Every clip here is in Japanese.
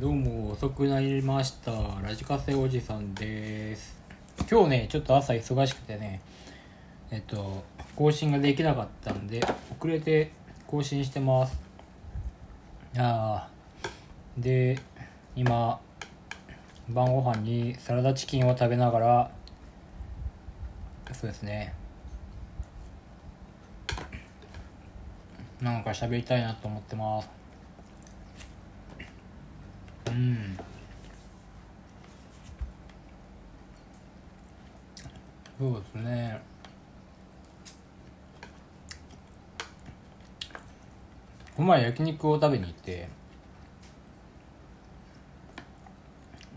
どうも遅くなりました。ラジカセおじさんです。今日ねちょっと朝忙しくてねえっと更新ができなかったんで遅れて更新してます。あー。で今晩ご飯にサラダチキンを食べながらそうですね。なんか喋りたいなと思ってます。そうですね。この前焼肉を食べに行って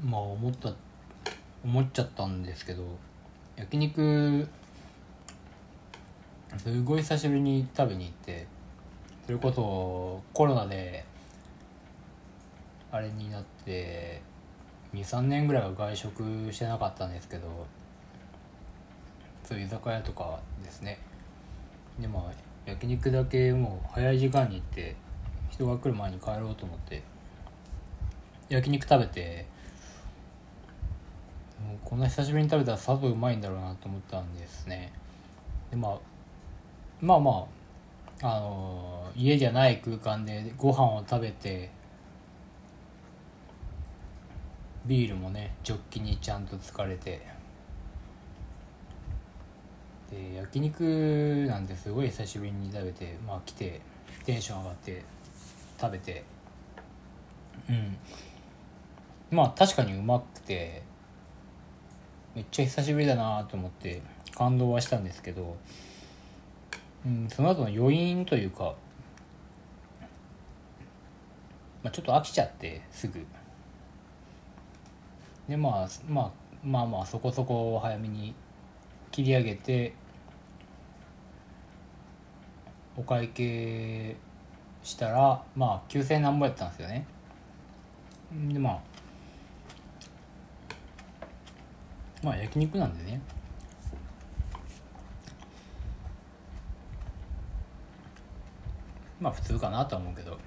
まあ思った思っちゃったんですけど焼肉すごい久しぶりに食べに行ってそれこそコロナであれになって23年ぐらいは外食してなかったんですけどそう居酒屋とかですね。でまあ焼肉だけもう早い時間に行って人が来る前に帰ろうと思って焼肉食べてもうこんな久しぶりに食べたらさぞうまいんだろうなと思ったんですね。でまあまあまああの家じゃない空間でご飯を食べてビールもねジョッキにちゃんと疲れて。で焼肉なんてすごい久しぶりに食べてまあ来てテンション上がって食べて。うん。まあ確かにうまくてめっちゃ久しぶりだなと思って感動はしたんですけど、うん、その後の余韻というか、まあ、ちょっと飽きちゃってすぐ。でまあまあまあまあそこそこ早めに切り上げてお会計したらまあ9,000何ぼやったんですよね。でまあまあ焼肉なんでね。まあ普通かなとは思うけど。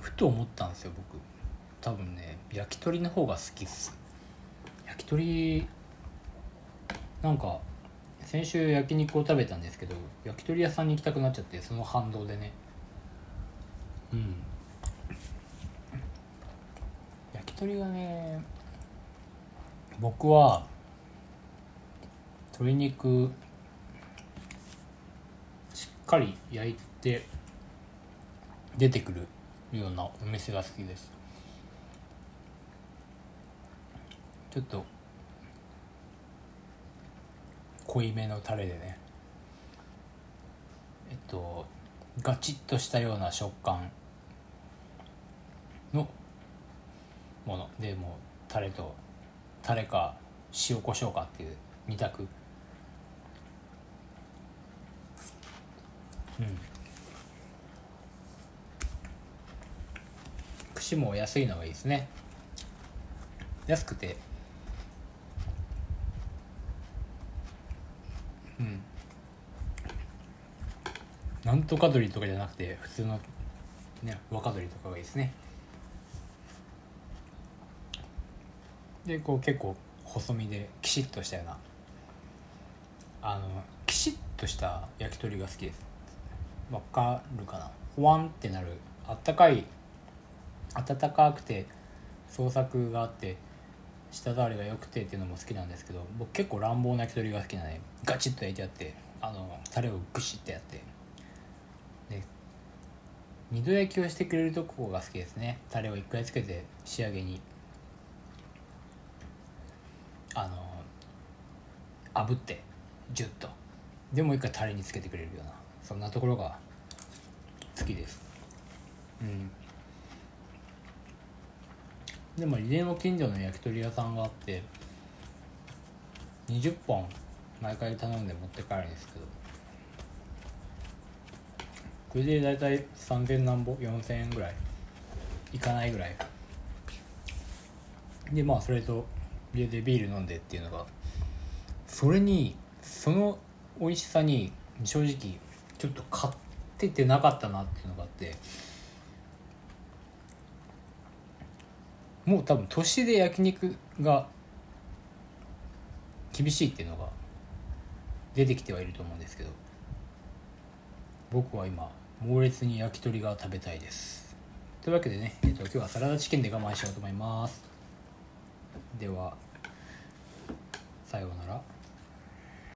ふと思ったんですよ僕。多分ね焼き鳥の方が好きっす。焼き鳥なんか先週焼肉を食べたんですけど焼き鳥屋さんに行きたくなっちゃってその反動でね。うん。焼き鳥がね僕は鶏肉しっかり焼いて出てくるようなお店が好きです。ちょっと濃いめのタレでね。えっとガチッとしたような食感のもの。でもうタレとタレか塩コショウかっていう二択。うん。串も安いのがいいですね。安くて。うん。なんとか鶏とかじゃなくて普通のね若鶏とかがいいですね。でこう結構細身でキシッとしたようなあのキシッとした焼き鳥が好きです。わかるかな？ほわんってなるあったかい温かくて創作があって舌触りが良くてっていうのも好きなんですけど僕結構乱暴な焼き鳥が好きなのでガチッと焼いてあってあのタレをグシッてやって。で二度焼きをしてくれるとこが好きですね。タレを一回つけて仕上げに。あの炙ってジュッと。でもう一回タレにつけてくれるようなそんなところが好きです。うん。でも家の近所の焼き鳥屋さんがあって20本毎回頼んで持って帰るんですけど。これで大体3000何ぼ4000円ぐらい。いかないぐらい。でまあそれと家でビール飲んでっていうのがそれにその美味しさに正直ちょっと買っててなかったなっていうのがあってもう多分年で焼肉が厳しいっていうのが出てきてはいると思うんですけど僕は今猛烈に焼き鳥が食べたいです。というわけでね、えっと、今日はサラダチキンで我慢しようと思います。ではさようなら。